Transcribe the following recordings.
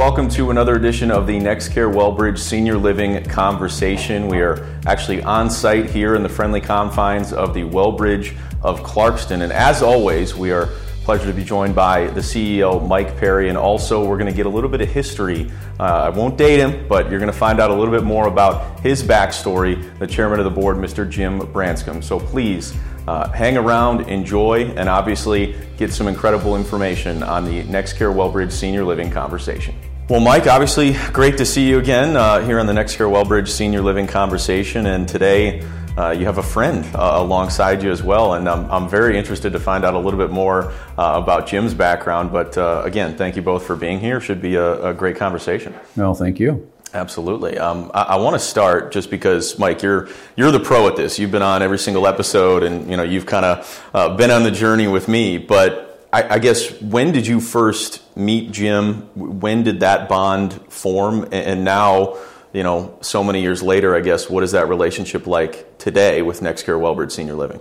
welcome to another edition of the NextCare Wellbridge Senior Living Conversation. We are actually on site here in the friendly confines of the Wellbridge of Clarkston. And as always, we are pleasure to be joined by the CEO, Mike Perry, and also we're going to get a little bit of history. Uh, I won't date him, but you're going to find out a little bit more about his backstory, the chairman of the board, Mr. Jim Branscombe. So please uh, hang around, enjoy, and obviously get some incredible information on the NextCare Wellbridge Senior Living conversation. Well, Mike, obviously, great to see you again uh, here on the NextCare Wellbridge Senior Living conversation. And today, uh, you have a friend uh, alongside you as well. And I'm, I'm very interested to find out a little bit more uh, about Jim's background. But uh, again, thank you both for being here. Should be a, a great conversation. No, thank you. Absolutely. Um, I, I want to start just because, Mike, you're you're the pro at this. You've been on every single episode, and you know you've kind of uh, been on the journey with me. But I, I, guess when did you first meet Jim? When did that bond form? And, now, you know, so many years later, I guess, what is that relationship like today with NextCare Wellbridge Senior Living?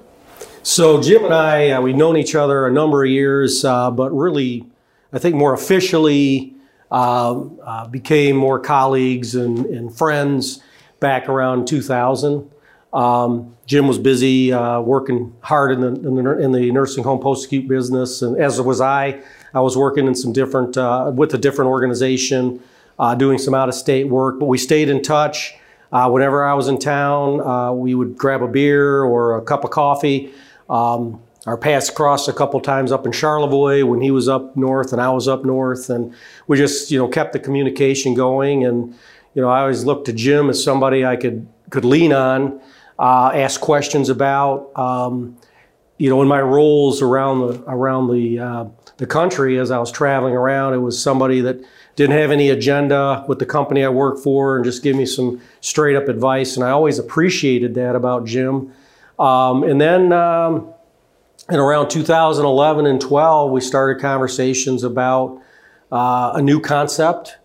So Jim and I, uh, we've known each other a number of years, uh, but really, I think more officially uh, uh, became more colleagues and, and, friends back around 2000. Um, Jim was busy uh, working hard in the, in the, in, the, nursing home post acute business, and as was I. I was working in some different uh, with a different organization, uh, doing some out of state work. But we stayed in touch. Uh, whenever I was in town, we would grab a beer or a cup of coffee. Um, our paths crossed a couple times up in Charlevoix when he was up north and I was up north, and we just you know kept the communication going. And you know I always looked to Jim as somebody I could could lean on, uh, ask questions about. Um, you know, in my roles around the around the uh, the country as I was traveling around, it was somebody that didn't have any agenda with the company I worked for and just give me some straight up advice. And I always appreciated that about Jim. Um, and then. Um, in around 2011 and 12, we started conversations about uh, a new concept.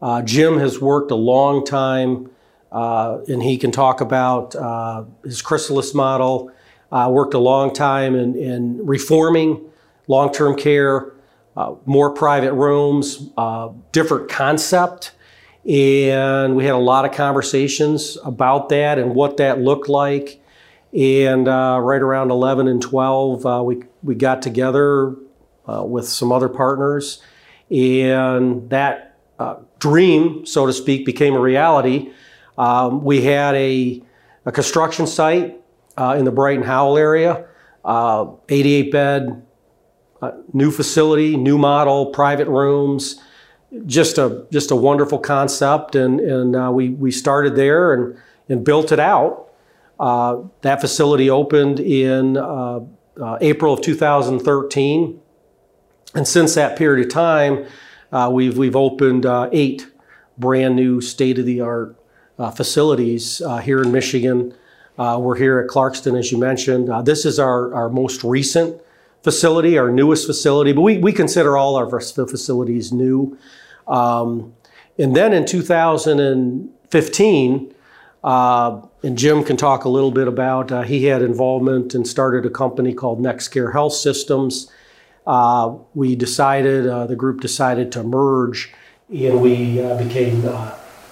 Uh, Jim has worked a long time, and he can talk about uh, his chrysalis model. Uh, worked a long time in, in reforming long-term care, uh, more private rooms, different concept. And we had a lot of conversations about that and what that looked like and uh, right around 11 and 12, uh, we, we got together uh, with some other partners. And that uh, dream, so to speak, became a reality. Um, we had a, a construction site uh, in the Brighton Howell area, uh, 88 bed, new facility, new model, private rooms. Just a just a wonderful concept, and and we we started there and and built it out. Uh, that facility opened in uh, uh, April of 2013. And since that period of time, uh, we've, we've opened uh, eight brand new state of the art facilities here in Michigan. we're here at Clarkston, as you mentioned. this is our, our most recent facility, our newest facility, but we, we consider all of our facilities new. Um, and then in 2015, uh, and Jim can talk a little bit about, uh, he had involvement and started a company called NextCare Health Systems. Uh, we decided, uh, the group decided to merge and we uh, became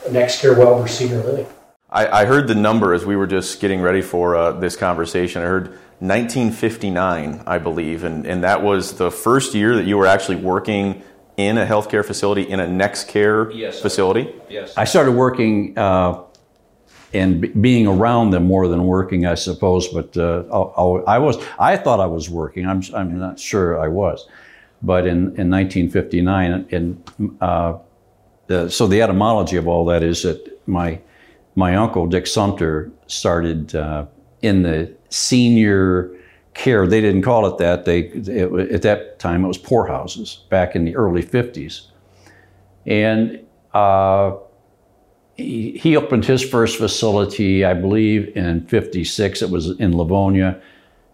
uh, NextCare Wellbridge Senior Living. I, I, heard the number as we were just getting ready for this conversation. I heard 1959, I believe, and, and that was the first year that you were actually working in a healthcare facility, in a NextCare yes. facility? Yes. I started working and b- being around them more than working, I suppose. But uh, I'll, i was, I thought I was working. I'm, I'm not sure I was. But in, in 1959, and uh, the, so the etymology of all that is that my my uncle Dick Sumter started uh, in the senior care. They didn't call it that. They it, at that time it was poorhouses back in the early 50s, and uh, he, opened his first facility, I believe, in 56. It was in Livonia.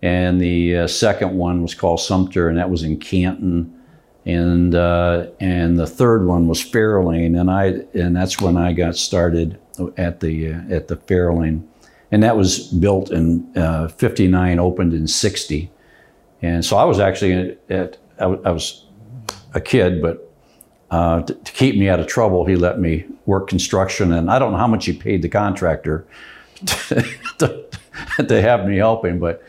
And the uh, second one was called Sumter, and that was in Canton. And uh, and the third one was Fairlane, and I and that's when I got started at the uh, at the Fairlane, and that was built in uh, '59, opened in '60, and so I was actually at, at I, I was a kid, but uh, to, to keep me out of trouble, he let me work construction, and I don't know how much he paid the contractor to, to have me help him, but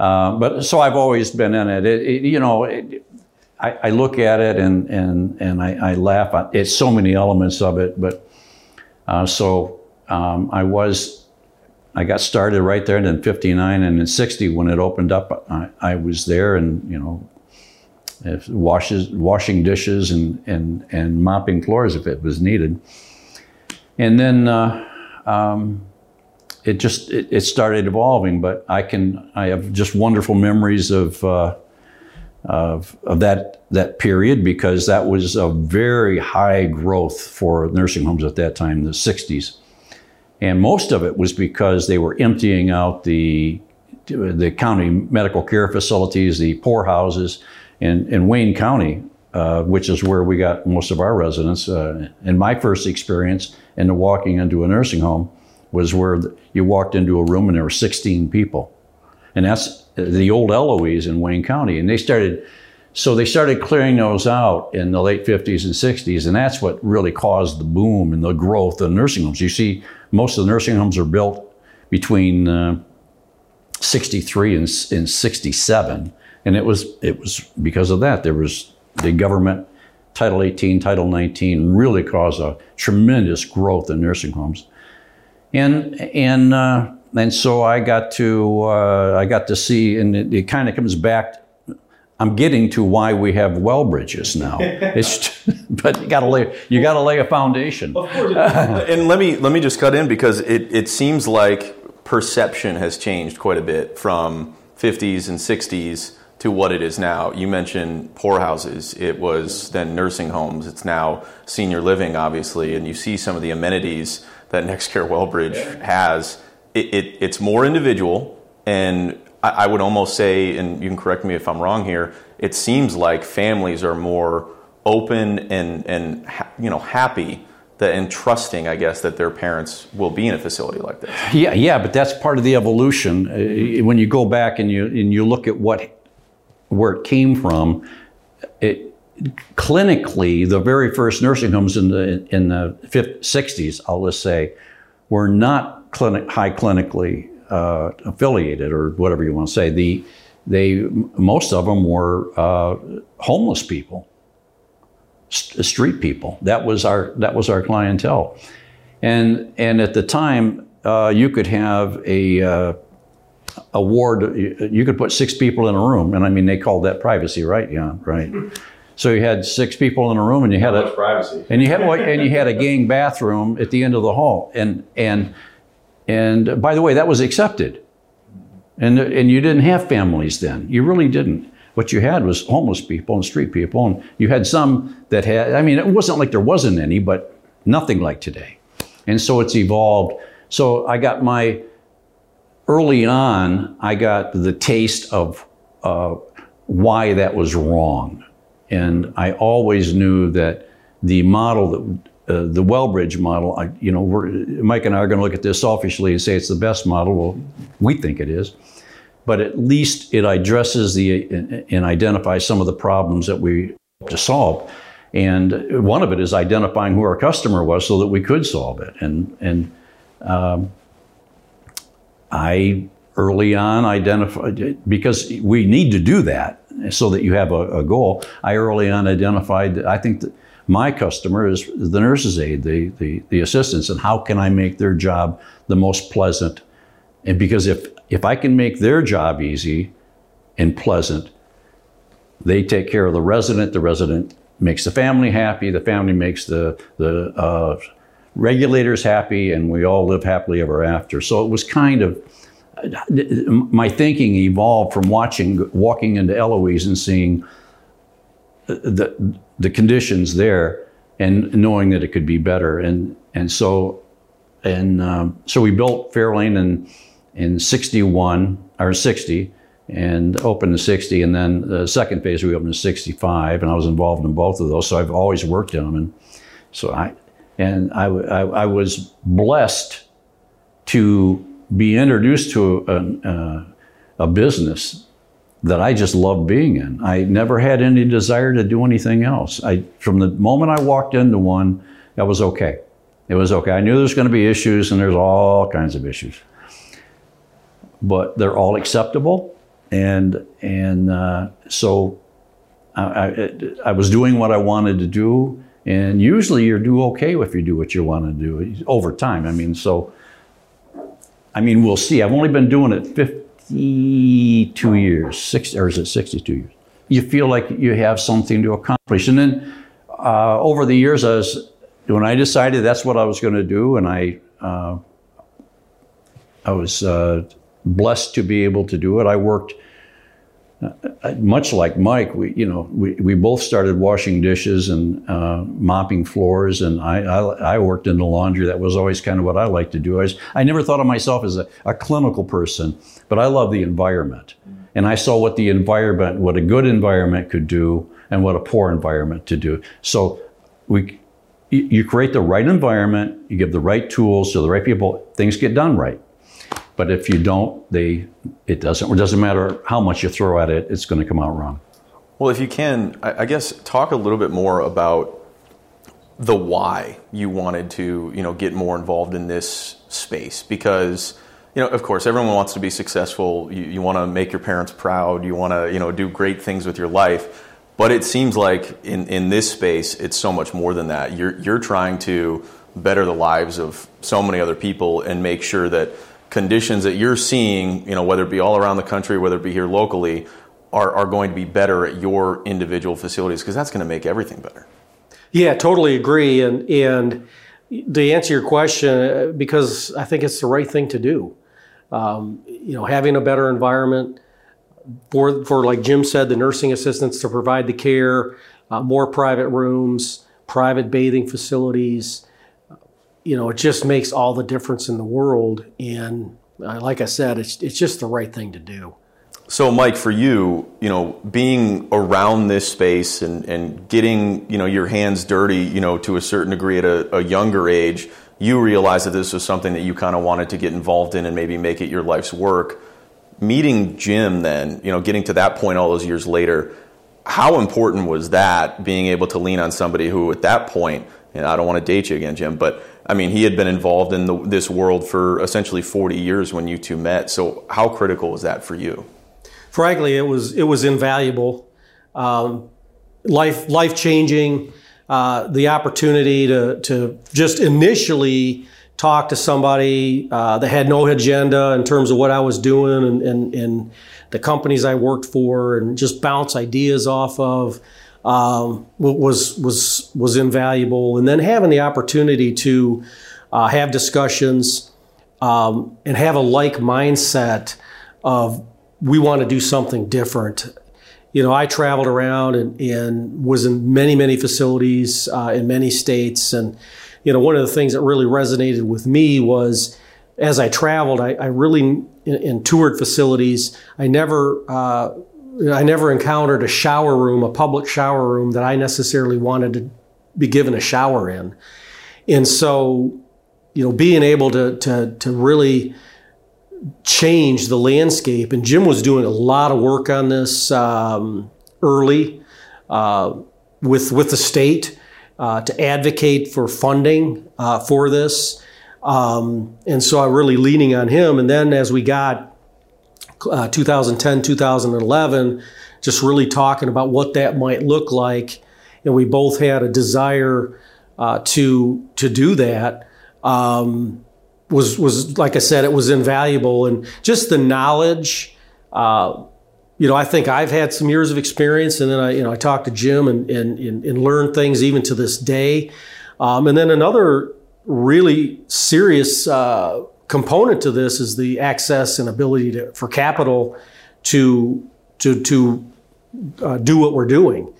uh, but so I've always been in it. it, it you know, it, I, I, look at it and and and I, I laugh. At, it's so many elements of it, but uh, so um, I was. I got started right there, and in '59 and in '60 when it opened up, I, I was there, and you know, washes, washing dishes and, and, and mopping floors if it was needed. And then uh, um, it just it, it, started evolving. But I can I have just wonderful memories of uh, of, of that that period because that was a very high growth for nursing homes at that time, the '60s, and most of it was because they were emptying out the the county medical care facilities, the poorhouses in, in Wayne County, uh, which is where we got most of our residents. Uh, and my first experience into walking into a nursing home was where you walked into a room and there were 16 people. And that's the old Eloise in Wayne County. And they started, so they started clearing those out in the late 50s and 60s. And that's what really caused the boom and the growth of nursing homes. You see, most of the nursing homes are built between uh, 63 and, and 67 and it was it was because of that. There was the government Title 18, Title 19 really caused a tremendous growth in nursing homes, and and uh, and so I got to uh, I got to see, and it, it kind of comes back. I'm getting to why we have Wellbridges now. It's, but you got to lay you got to lay a foundation. and let me let me just cut in because it it seems like perception has changed quite a bit from 50s and 60s to what it is now. You mentioned poorhouses. It was then nursing homes. It's now senior living, obviously, and you see some of the amenities that NextCare Wellbridge yeah. has. It, it, it's more individual, and I, I, would almost say, and you can correct me if I'm wrong here. It seems like families are more open and and you know happy that and trusting, I guess, that their parents will be in a facility like this. Yeah, yeah, but that's part of the evolution. Uh, when you go back and you and you look at what where it came from, it, clinically, the very first nursing homes in the in the 50, 60s, I'll just say, were not clinic, high clinically uh, affiliated or whatever you want to say. The they most of them were uh, homeless people, st- street people. That was our that was our clientele, and and at the time uh, you could have a uh, a ward, you could put six people in a room, and I mean they called that privacy, right? Yeah, right. So you had six people in a room, and you had a privacy, and you had and you had a gang bathroom at the end of the hall, and and and by the way, that was accepted, and and you didn't have families then. You really didn't. What you had was homeless people and street people, and you had some that had. I mean, it wasn't like there wasn't any, but nothing like today, and so it's evolved. So I got my early on, I got the taste of uh, why that was wrong. And I always knew that the model that uh, the Wellbridge model, I, you know, Mike and I are going to look at this selfishly and say it's the best model. Well, we think it is, but at least it addresses the and identifies some of the problems that we to solve. And one of it is identifying who our customer was so that we could solve it. And and um, I early on identified, because we need to do that so that you have a, a goal. I early on identified, I think that my customer is the nurse's aide, the, the, the assistants, and how can I make their job the most pleasant? And because if, if I can make their job easy and pleasant, they take care of the resident, the resident makes the family happy, the family makes the, the uh, regulators happy, and we all live happily ever after. So it was kind of my thinking evolved from watching, walking into Eloise and seeing the the conditions there, and knowing that it could be better, and and so, and um, so we built Fairlane in in '61 or '60, and opened in '60, and then the second phase we opened in '65, and I was involved in both of those, so I've always worked in them, and so I and I, I, I was blessed to be introduced to a, uh, a business that I just loved being in. I never had any desire to do anything else. I, from the moment I walked into one, that was okay. It was okay. I knew there's going to be issues, and there's all kinds of issues, but they're all acceptable, and and uh, so I, I, I was doing what I wanted to do, and usually you do okay if you do what you want to do over time. I mean, so I mean, we'll see. I've only been doing it 52 years, six, or is it 62 years? You feel like you have something to accomplish. And then uh, over the years, I was, when I decided that's what I was going to do, and I, uh, I was uh, blessed to be able to do it. I worked uh, much like Mike, we you know we, we both started washing dishes and uh, mopping floors, and I, I, I worked in the laundry. That was always kind of what I liked to do. I was, I never thought of myself as a, a clinical person, but I love the environment, and I saw what the environment, what a good environment could do, and what a poor environment to do. So we you create the right environment, you give the right tools to the right people, things get done right. But if you don't, they it doesn't. It doesn't matter how much you throw at it; it's going to come out wrong. Well, if you can, I guess talk a little bit more about the why you wanted to, you know, get more involved in this space because you know, of course, everyone wants to be successful. You, you want to make your parents proud. You want to, you know, do great things with your life. But it seems like in, in this space, it's so much more than that. You're, you're trying to better the lives of so many other people and make sure that conditions that you're seeing, you know, whether it be all around the country, whether it be here locally, are, are going to be better at your individual facilities because that's going to make everything better. Yeah, totally agree. And and to answer your question, because I think it's the right thing to do. Um, you know, having a better environment for for like Jim said, the nursing assistants to provide the care, uh, more private rooms, private bathing facilities you know, it just makes all the difference in the world. And uh, like I said, it's, it's just the right thing to do. So, Mike, for you, you know, being around this space and, and getting, you know, your hands dirty, you know, to a certain degree at a, a younger age, you realized that this was something that you kind of wanted to get involved in and maybe make it your life's work. Meeting Jim, then, you know, getting to that point all those years later, how important was that being able to lean on somebody who, at that point, and I don't want to date you again, Jim, but I mean, he had been involved in the, this world for essentially 40 years when you two met. So, how critical was that for you? Frankly, it was it was invaluable, um, life life changing. Uh, the opportunity to to just initially talk to somebody uh, that had no agenda in terms of what I was doing and, and, and the companies I worked for, and just bounce ideas off of um, was was was invaluable. And then having the opportunity to uh, have discussions um, and have a like mindset of we want to do something different. You know, I traveled around and, and was in many many facilities uh, in many states, and you know one of the things that really resonated with me was as I traveled, I, I really in, toured facilities. I never uh, I never encountered a shower room, a public shower room that I necessarily wanted to be given a shower in. And so, you know, being able to, to, to really change the landscape, and Jim was doing a lot of work on this um, early uh, with, with the state uh, to advocate for funding uh, for this. Um, and so I'm really leaning on him. And then as we got uh, 2010, 2011, just really talking about what that might look like. And we both had a desire uh, to to do that. Um, was was like I said, it was invaluable, and just the knowledge. Uh, you know, I think I've had some years of experience, and then I, you know, I talked to Jim and and, and, and learned things even to this day. Um, and then another really serious uh, component to this is the access and ability to, for capital to to to uh, do what we're doing.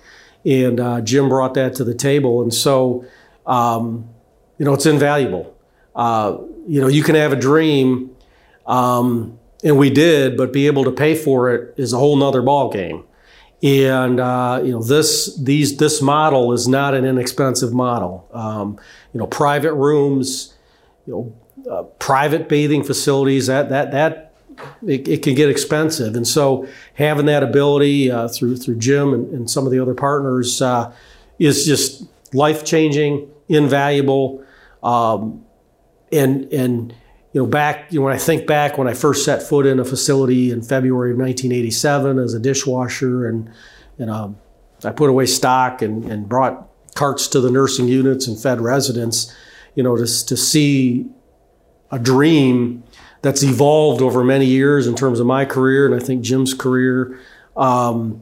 And uh, Jim brought that to the table, and so um, you know it's invaluable. Uh, you know, you can have a dream, um, and we did, but be able to pay for it is a whole nother ball game. And uh, you know this these this model is not an inexpensive model. Um, you know, private rooms, you know, uh, private bathing facilities that that that it, it, can get expensive. And so having that ability uh, through through Jim and, and, some of the other partners uh, is just life changing, invaluable, um, and and you know back you know, when I think back when I first set foot in a facility in February of 1987 as a dishwasher and and um, I put away stock and, and brought carts to the nursing units and fed residents, you know, to, to see a dream that's evolved over many years in terms of my career and I think Jim's career, um,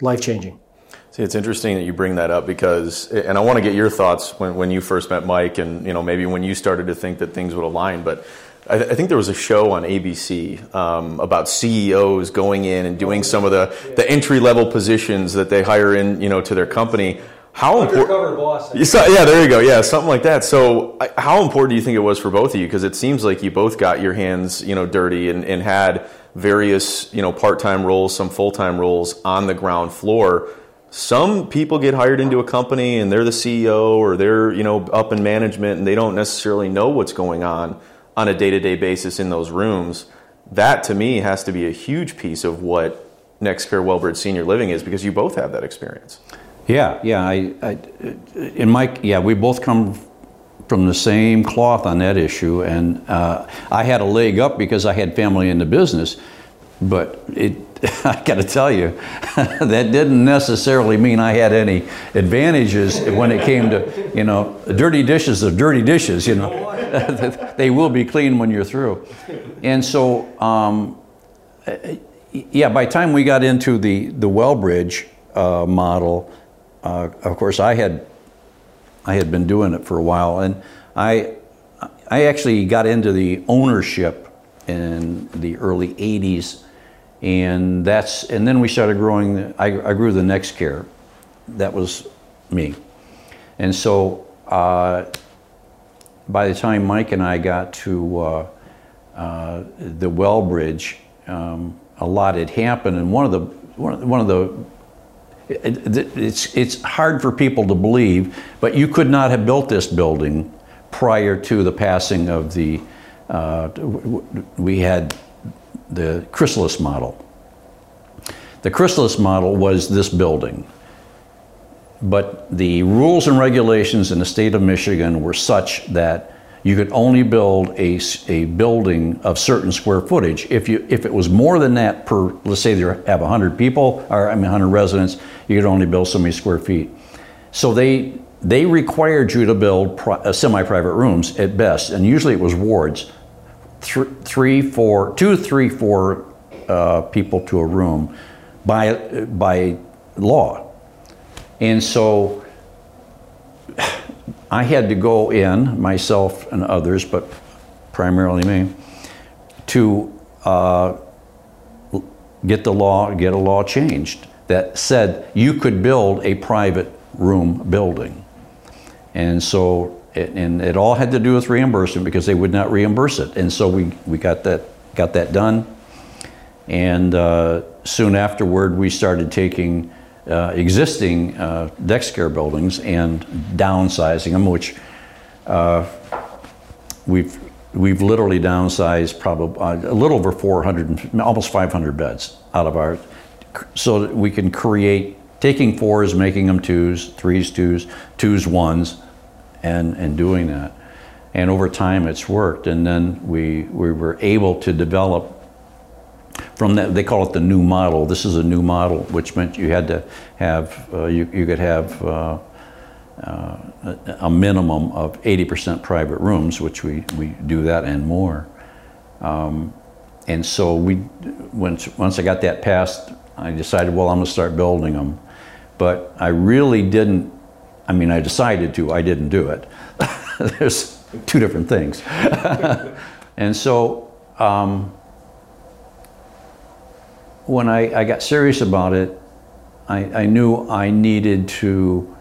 life changing. See, it's interesting that you bring that up because, and I want to get your thoughts when, when you first met Mike and, you know, maybe when you started to think that things would align. But I, think there was a show on ABC um, about CEOs going in and doing some of the, the entry level positions that they hire in, you know, to their company. How important? boss. Yeah, there you go. Yeah, something like that. So, how important do you think it was for both of you? Because it seems like you both got your hands, you know, dirty and, and had various, you know, part-time roles, some full-time roles on the ground floor. Some people get hired into a company and they're the CEO or they're, you know, up in management and they don't necessarily know what's going on on a day-to-day basis in those rooms. That to me has to be a huge piece of what NextCare Wellbridge Senior Living is because you both have that experience. Yeah, yeah. I, I, yeah, we both come from the same cloth on that issue, and uh, I had a leg up because I had family in the business, but it. I got to tell you, that didn't necessarily mean I had any advantages when it came to, you know, dirty dishes are dirty dishes, you know. they will be clean when you're through. And so, um, yeah, by the time we got into the, the Wellbridge uh, model, uh, of course, I had I had been doing it for a while, and I I actually got into the ownership in the early '80s, and that's and then we started growing. I, I grew the NextCare, That was me, and so uh, by the time Mike and I got to uh, uh the Wellbridge, um, a lot had happened, and one of the one of the it's, it's hard for people to believe, but you could not have built this building prior to the passing of the, uh, we had the chrysalis model. The chrysalis model was this building, but the rules and regulations in the state of Michigan were such that you could only build a, a building of certain square footage. If, you, if it was more than that per, let's say they have 100 people, or I mean 100 residents, you could only build so many square feet. So they, they required you to build pri- uh, semi-private rooms at best, and usually it was wards, Th- three, four, two, three, four uh, people to a room by, by law. And so I had to go in, myself and others, but primarily me, to uh, get the law, get a law changed that said you could build a private room building. And so, it, and it all had to do with reimbursement because they would not reimburse it. And so we, we got that, got that done. And uh, soon afterward, we started taking uh, existing uh, NextCare buildings and downsizing them, which uh, we've we've literally downsized probably uh, a little over 400, almost 500 beds out of our, so that we can create taking fours, making them twos, threes, twos, twos, ones, and and doing that. And over time, it's worked. And then we we were able to develop from that, they call it the new model. This is a new model, which meant you had to have, uh, you, you could have uh, uh, a minimum of 80% private rooms, which we, we do that and more. Um, and so we, once, once I got that passed, I decided, well, I'm going to start building them. But I really didn't, I mean, I decided to, I didn't do it. There's two different things. and so, um, when I, I got serious about it, I, I knew I needed to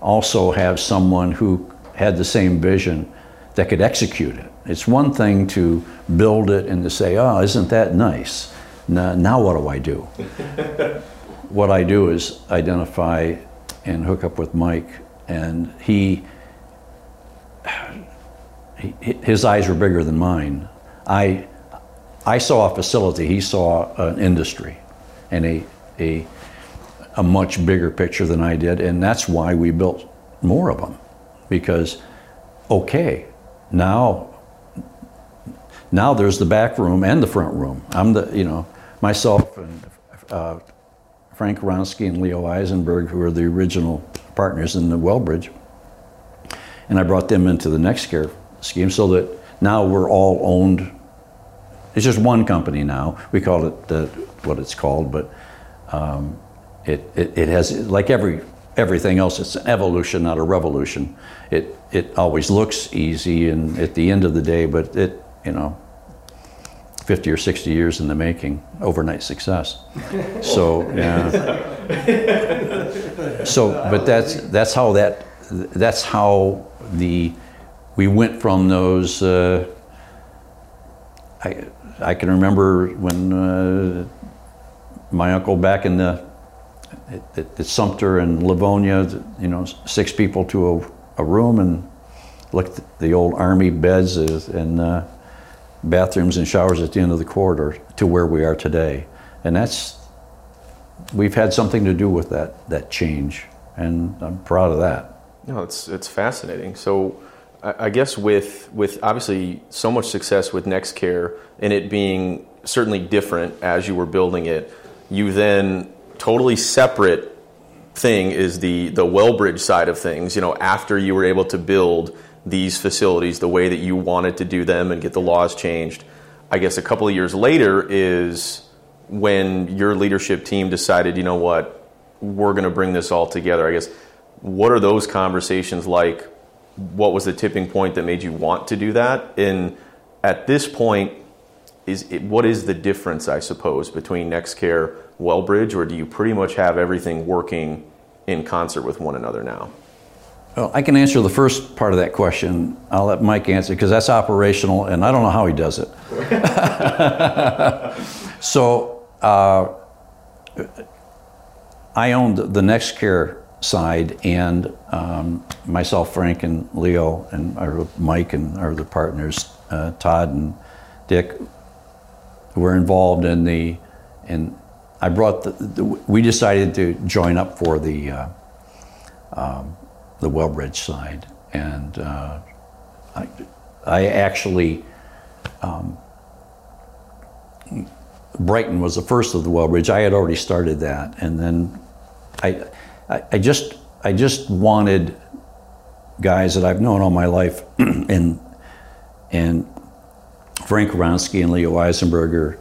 also have someone who had the same vision that could execute it. It's one thing to build it and to say, oh, isn't that nice? Now, now what do I do? what I do is identify and hook up with Mike, and he, he his eyes were bigger than mine. I, I saw a facility, he saw an industry, and a a a much bigger picture than I did, and that's why we built more of them, because okay, now now there's the back room and the front room. I'm the you know myself and uh, Frank Ronsky and Leo Eisenberg, who are the original partners in the Wellbridge, and I brought them into the NextCare scheme so that now we're all owned. It's just one company now. We call it uh, what it's called, but um, it, it, it has like every everything else. It's an evolution, not a revolution. It it always looks easy, and at the end of the day, but it you know 50 or 60 years in the making, overnight success. So, yeah. So, but that's that's how that that's how the we went from those. Uh, I I can remember when uh, my uncle back in the at, at Sumter and Livonia, you know, six people to a, a room and looked at the old army beds and. Uh, bathrooms and showers at the end of the corridor to where we are today. And that's, we've had something to do with that, that change. And I'm proud of that. No, it's, it's fascinating. So I, guess with, with obviously so much success with NextCare and it being certainly different as you were building it, you then totally separate thing is the, the Wellbridge side of things, you know, after you were able to build these facilities the way that you wanted to do them and get the laws changed. I guess a couple of years later is when your leadership team decided, you know what, we're going to bring this all together. I guess what are those conversations like? What was the tipping point that made you want to do that? And at this point, is it, what is the difference, I suppose, between NextCare, Wellbridge, or do you pretty much have everything working in concert with one another now? Well, I can answer the first part of that question. I'll let Mike answer because that's operational, and I don't know how he does it. so, uh, I owned the NextCare side, and um, myself, Frank, and Leo, and our Mike, and our other partners, uh, Todd and Dick, were involved in the. And I brought the, the we decided to join up for the. Uh, um, the Wellbridge side. And uh, I, I, actually, um, Brighton was the first of the Wellbridge. I had already started that. And then I, I, I just, I just wanted guys that I've known all my life and, and Frank Ronsky and Leo Eisenberger,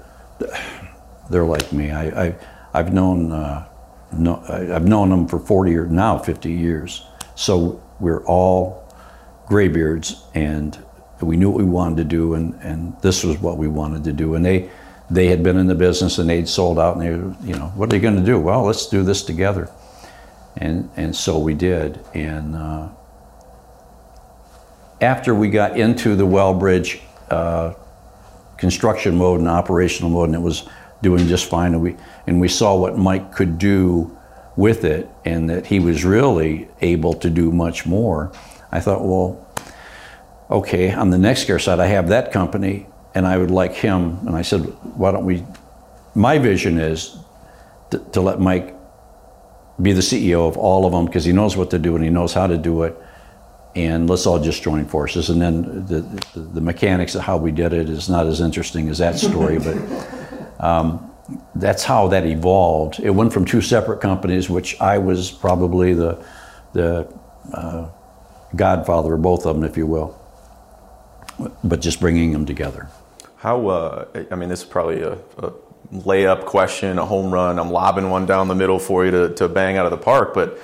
they're like me. I, I, have known, uh, no, I've known them for 40 or now 50 years. So we're all graybeards, and we knew what we wanted to do, and, and this was what we wanted to do. And they, they had been in the business and they'd sold out, and they, you know, what are they going to do? Well, let's do this together. And, and so we did. And uh, after we got into the Wellbridge uh, construction mode and operational mode, and it was doing just fine, and we, and we saw what Mike could do with it and that he was really able to do much more, I thought, well, okay, on the NextCare side, I have that company and I would like him. And I said, why don't we? My vision is to, to let Mike be the CEO of all of them because he knows what to do and he knows how to do it. And let's all just join forces. And then the, the, the mechanics of how we did it is not as interesting as that story, but. Um, that's how that evolved. It went from two separate companies, which I was probably the the uh, godfather of both of them, if you will. But just bringing them together. How? Uh, I mean, this is probably a, a, layup question, a home run. I'm lobbing one down the middle for you to, to bang out of the park. But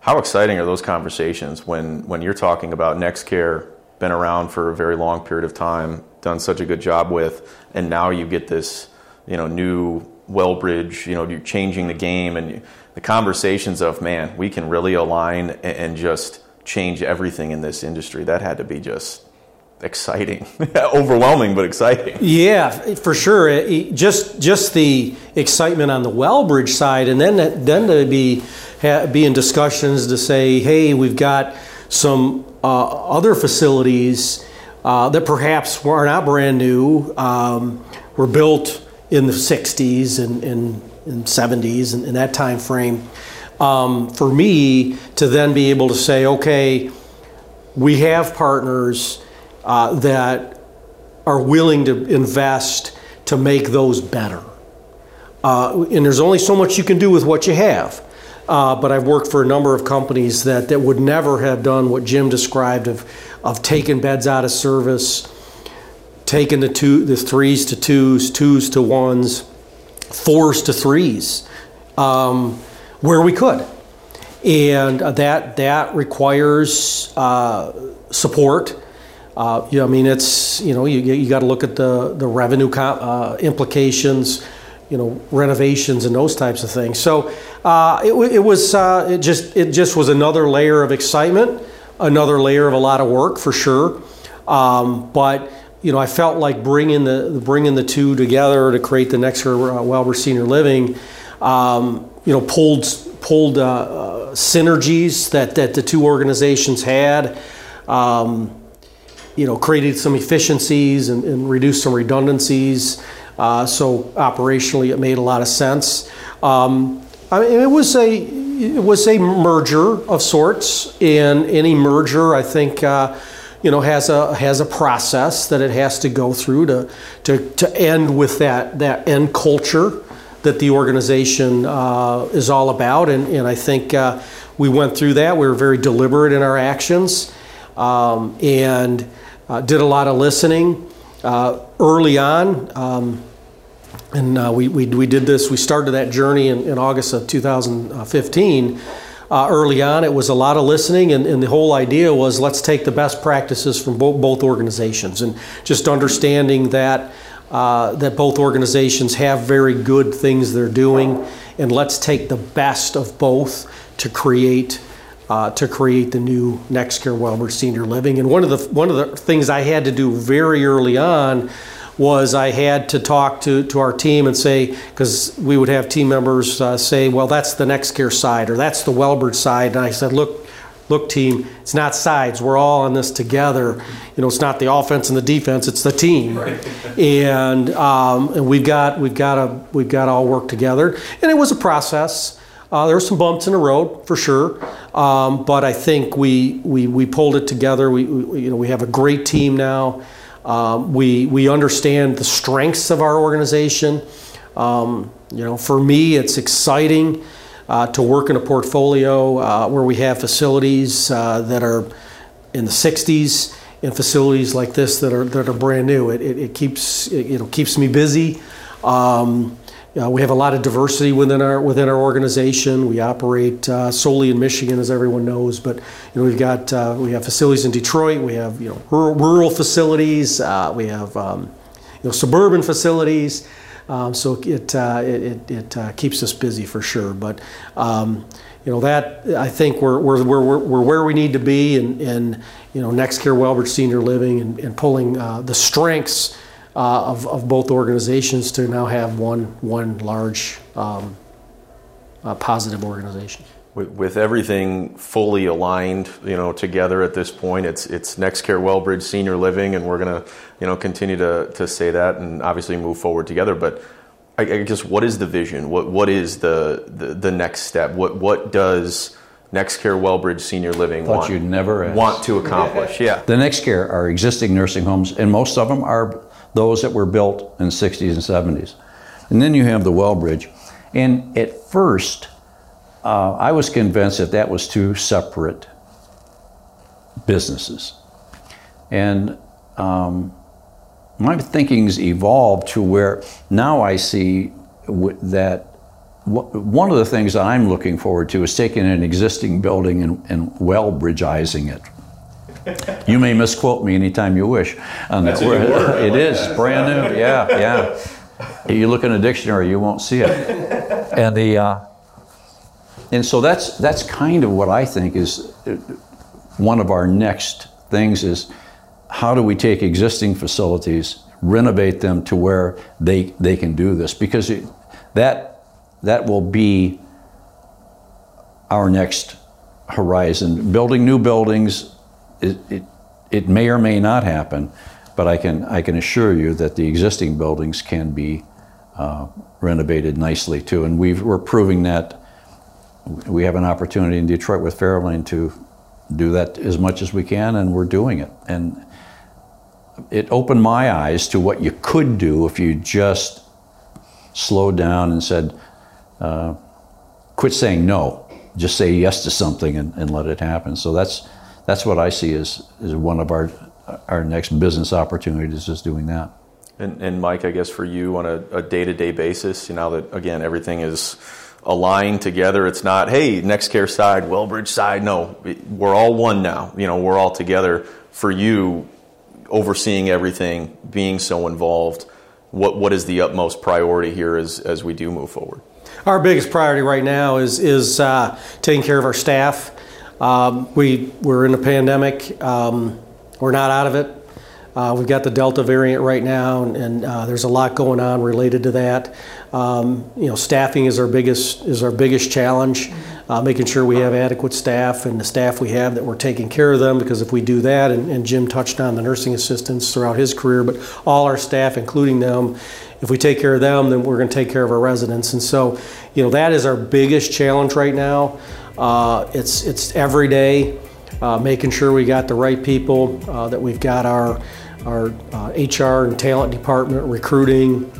how exciting are those conversations when when you're talking about NextCare, been around for a very long period of time, done such a good job with, and now you get this you know, new Wellbridge, you know, you're changing the game and the conversations of, man, we can really align and just change everything in this industry. That had to be just exciting, overwhelming, but exciting. Yeah, for sure. Just just the excitement on the Wellbridge side, and then then to be be in discussions to say, hey, we've got some uh, other facilities uh, that perhaps are not brand new. Um, were built in the 60s and, and, and 70s and in that time frame. Um, for me to then be able to say, okay, we have partners uh, that are willing to invest to make those better. Uh, and there's only so much you can do with what you have. Uh, but I've worked for a number of companies that, that would never have done what Jim described of, of taking beds out of service, taking the two the threes to twos, twos to ones, fours to threes, um, where we could, and that that requires uh, support. Uh, you know, I mean, it's you know you, you got to look at the the revenue uh, implications you know renovations and those types of things. So uh, it, it, was uh, it just it just was another layer of excitement, another layer of a lot of work for sure. Um, but you know I felt like bringing the bringing the two together to create the next uh, Wellbridge Senior Living. Um, you know pulled pulled uh, synergies that that the two organizations had. Um, you know, created some efficiencies and, and reduced some redundancies. Uh, so operationally, it made a lot of sense. Um, I mean, it was a it was a merger of sorts, and any merger, I think, uh, you know, has a has a process that it has to go through to to, to end with that that end culture that the organization uh, is all about, and and I think uh, we went through that. We were very deliberate in our actions, um, and uh, did a lot of listening. Uh, early on, um, and uh, we, we, we did this, we started that journey in, in August of 2015. Uh, early on, it was a lot of listening, and, and, the whole idea was let's take the best practices from both, both organizations and just understanding that. Uh, that both organizations have very good things they're doing, and let's take the best of both to create uh, to create the new NextCare Wellbridge Senior Living. And one of the one of the things I had to do very early on was I had to talk to, to our team and say, because we would have team members uh, say, well, that's the next NextCare side or that's the Wellbridge side. And I said, look, look, team, it's not sides. We're all on this together. You know, it's not the offense and the defense; it's the team. Right. and um, and we've got we've got to we've got to all work together. And it was a process. Uh, there were some bumps in the road for sure, um, but I think we, we we pulled it together. We, we you know we have a great team now. Um, we, we understand the strengths of our organization. Um, you know, for me, it's exciting uh, to work in a portfolio uh, where we have facilities uh, that are in the 60s and facilities like this that are that are brand new. It, it, it keeps it, you know keeps me busy. Um, uh, we have a lot of diversity within our within our organization. We operate uh, solely in Michigan, as everyone knows, but you know we've got uh, we have facilities in Detroit. We have you know rural, rural facilities. Uh, we have um, you know suburban facilities. Um, so it uh, it, it uh, keeps us busy for sure. But um, you know that I think we're, we're, we're, we're where we need to be, and, and you know NextCare Wellbridge Senior Living, and, and pulling the strengths uh, of, of both organizations to now have one, one large um, uh, positive organization. With, with, everything fully aligned, you know, together at this point, it's it's NextCare Wellbridge Senior Living, and we're gonna, you know, continue to, to say that and obviously move forward together. But I, I guess what is the vision? What what is the, the, the next step? What what does NextCare Wellbridge Senior Living Thought want, you'd never want to accomplish? Yeah. The NextCare are existing nursing homes, and most of them are those that were built in the 60s and 70s. And then you have the Wellbridge. And at first, uh, I was convinced that that was two separate businesses. And um, my thinking's evolved to where now I see that one of the things that I'm looking forward to is taking an existing building and, and Wellbridgeizing it you may misquote me anytime you wish on that word. It is brand new. Yeah, yeah. You look in a dictionary, you won't see it. And the uh, and so that's that's kind of what I think is uh, one of our next things is how do we take existing facilities, renovate them to where they they can do this because it, that that will be our next horizon. Building new buildings it, it, may or may not happen. but I can I can assure you that the existing buildings can be uh, renovated nicely too, and we've, we're proving that we have an opportunity in Detroit with Fairlane to do that as much as we can, and we're doing it. And it opened my eyes to what you could do if you just slowed down and said, uh, quit saying no, just say yes to something and, and let it happen. So that's that's what I see as, as one of our our next business opportunities is doing that. And, and Mike, I guess for you on a day to day basis, you know that again everything is aligned together. It's not, hey, NextCare side, Wellbridge side. No, we're all one now. You know, we're all together. For you, overseeing everything, being so involved, what what is the utmost priority here as as we do move forward? Our biggest priority right now is is uh, taking care of our staff. Um, we we're in a pandemic. Um, we're not out of it. Uh, we've got the Delta variant right now, and, and uh, there's a lot going on related to that. Um, you know, staffing is our biggest is our biggest challenge. Uh, making sure we have adequate staff and the staff we have that we're taking care of them because if we do that, and, and Jim touched on the nursing assistants throughout his career, but all our staff, including them, if we take care of them, then we're going to take care of our residents. And so, you know, that is our biggest challenge right now. Uh, it's it's every day. Uh, making sure we got the right people, uh, that we've got our, our HR uh, and talent department recruiting,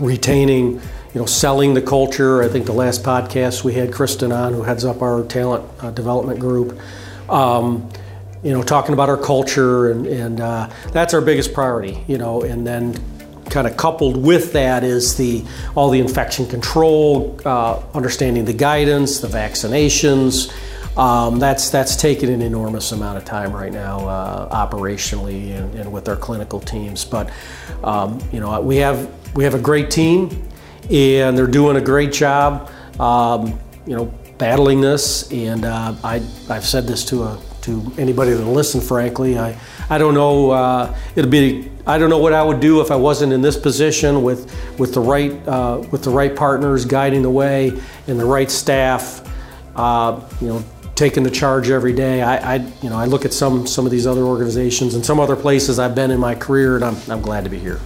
retaining, you know, selling the culture. I think the last podcast we had Kristen on, who heads up our talent uh, development group. Um, you know, talking about our culture, and, and uh, that's our biggest priority. You know, and then kind of coupled with that is the all the infection control, uh, understanding the guidance, the vaccinations. Um, that's that's taken an enormous amount of time right now, uh, operationally and, and, with our clinical teams. But um, you know, we have we have a great team, and they're doing a great job. Um, you know, battling this, and uh, I I've said this to a to anybody that will listen. Frankly, I I don't know. Uh, it'll be I don't know what I would do if I wasn't in this position with with the right uh, with the right partners guiding the way and the right staff. Uh, you know taking the charge every day. I, I, you know, I look at some some of these other organizations and some other places I've been in my career, and I'm, I'm glad to be here.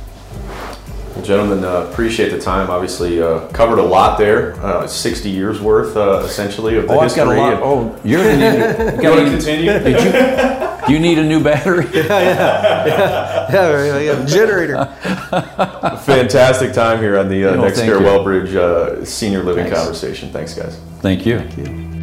Well, gentlemen, uh, appreciate the time. Obviously, uh, covered a lot there. Uh, 60 years worth, uh, essentially, of the oh, history. I've got a lot. Oh, you're going to to continue? Did you, you need a new battery? yeah, yeah, yeah, yeah, yeah, generator. Fantastic time here on the uh, NextCare Wellbridge uh, Senior Living Thanks. Conversation. Thanks, guys. Thank you. Thank you.